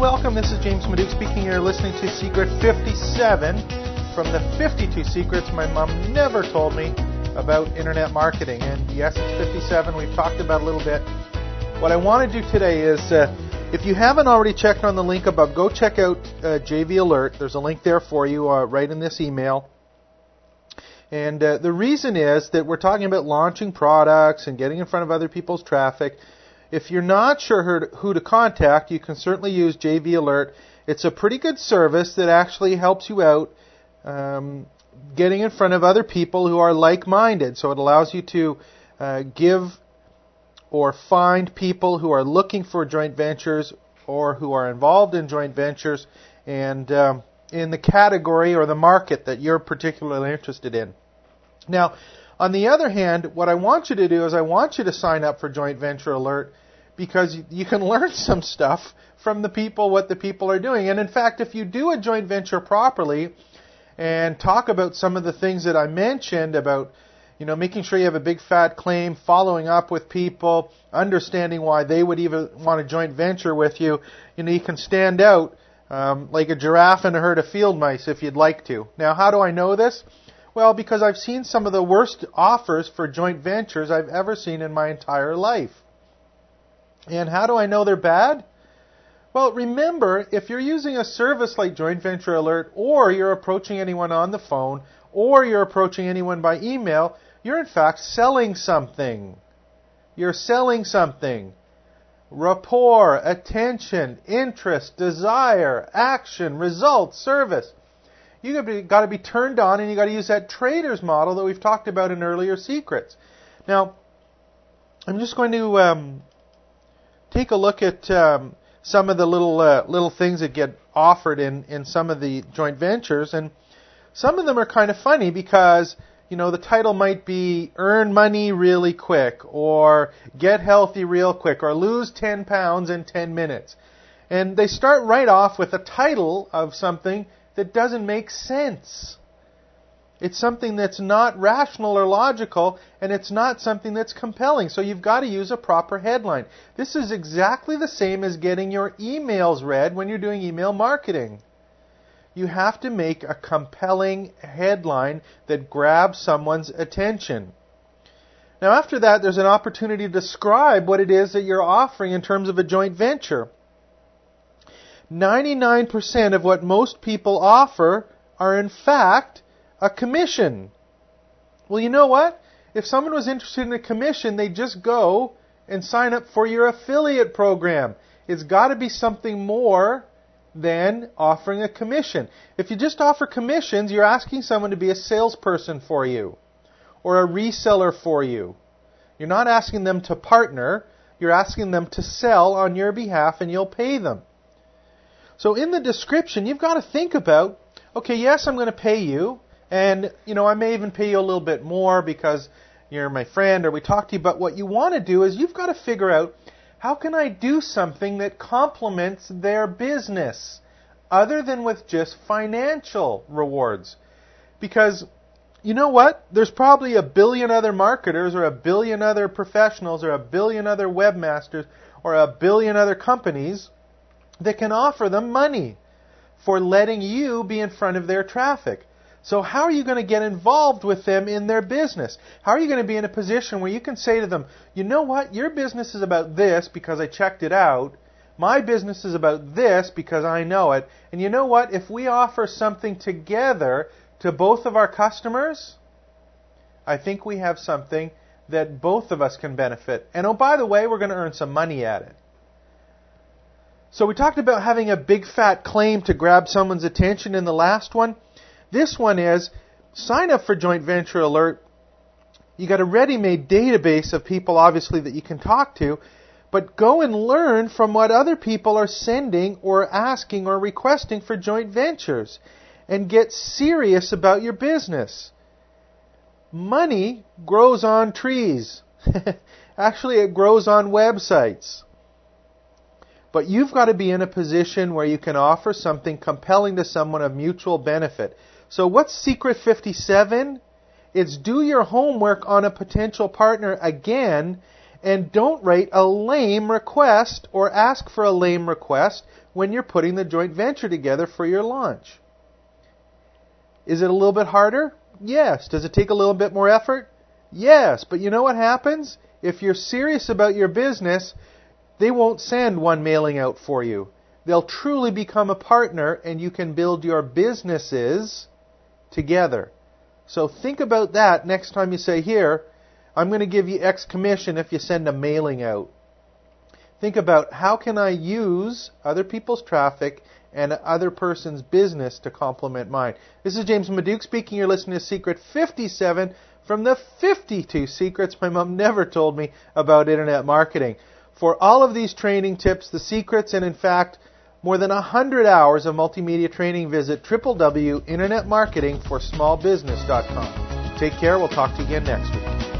welcome. This is James Maduk speaking. You're listening to Secret 57 from the 52 secrets my mom never told me about internet marketing. And yes, it's 57. We've talked about a little bit. What I want to do today is, uh, if you haven't already checked on the link above, go check out uh, JV Alert. There's a link there for you uh, right in this email. And uh, the reason is that we're talking about launching products and getting in front of other people's traffic. If you're not sure who to contact, you can certainly use JV Alert. It's a pretty good service that actually helps you out um, getting in front of other people who are like minded. So it allows you to uh, give or find people who are looking for joint ventures or who are involved in joint ventures and um, in the category or the market that you're particularly interested in. Now, on the other hand, what I want you to do is I want you to sign up for Joint Venture Alert because you can learn some stuff from the people, what the people are doing. And in fact, if you do a joint venture properly and talk about some of the things that I mentioned about, you know, making sure you have a big fat claim, following up with people, understanding why they would even want a joint venture with you, you know, you can stand out um, like a giraffe in a herd of field mice if you'd like to. Now, how do I know this? Well, because I've seen some of the worst offers for joint ventures I've ever seen in my entire life. And how do I know they're bad? Well, remember, if you're using a service like Joint Venture Alert, or you're approaching anyone on the phone, or you're approaching anyone by email, you're in fact selling something. You're selling something. Rapport, attention, interest, desire, action, result, service. You've got to be turned on and you've got to use that trader's model that we've talked about in earlier secrets. Now, I'm just going to um, take a look at um, some of the little uh, little things that get offered in in some of the joint ventures, and some of them are kind of funny because you know the title might be "Earn Money Really Quick" or "Get Healthy Real Quick" or "Lose 10 Pounds in 10 Minutes," and they start right off with a title of something that doesn't make sense. It's something that's not rational or logical, and it's not something that's compelling. So you've got to use a proper headline. This is exactly the same as getting your emails read when you're doing email marketing. You have to make a compelling headline that grabs someone's attention. Now, after that, there's an opportunity to describe what it is that you're offering in terms of a joint venture. 99% of what most people offer are, in fact, a commission. Well, you know what? If someone was interested in a commission, they'd just go and sign up for your affiliate program. It's got to be something more than offering a commission. If you just offer commissions, you're asking someone to be a salesperson for you or a reseller for you. You're not asking them to partner, you're asking them to sell on your behalf and you'll pay them. So in the description, you've got to think about okay, yes, I'm going to pay you, and, you know, I may even pay you a little bit more because you're my friend or we talk to you, but what you want to do is you've got to figure out how can I do something that complements their business other than with just financial rewards? Because you know what? There's probably a billion other marketers or a billion other professionals or a billion other webmasters or a billion other companies that can offer them money for letting you be in front of their traffic. So how are you going to get involved with them in their business? How are you going to be in a position where you can say to them, you know what, your business is about this because I checked it out. My business is about this because I know it. And you know what, if we offer something together to both of our customers, I think we have something that both of us can benefit. And oh, by the way, we're going to earn some money at it. So we talked about having a big fat claim to grab someone's attention in the last one. This one is sign up for Joint Venture Alert. You got a ready-made database of people, obviously, that you can talk to, but go and learn from what other people are sending or asking or requesting for joint ventures, and get serious about your business. Money grows on trees. Actually, it grows on websites. But you've got to be in a position where you can offer something compelling to someone of mutual benefit. So what's secret 57? It's do your homework on a potential partner again and don't write a lame request or ask for a lame request when you're putting the joint venture together for your launch. Is it a little bit harder? Yes. Does it take a little bit more effort? Yes. But you know what happens? If you're serious about your business, they won't send one mailing out for you. They'll truly become a partner and you can build your businesses together. So think about that next time you say, Here, I'm going to give you X commission if you send a mailing out. Think about how can I use other people's traffic and other person's business to complement mine. This is James Maduk speaking. You're listening to Secret 57 from the 52 secrets my mom never told me about internet marketing. For all of these training tips, the secrets, and in fact, more than 100 hours of multimedia training, visit www.internetmarketingforsmallbusiness.com. Take care. We'll talk to you again next week.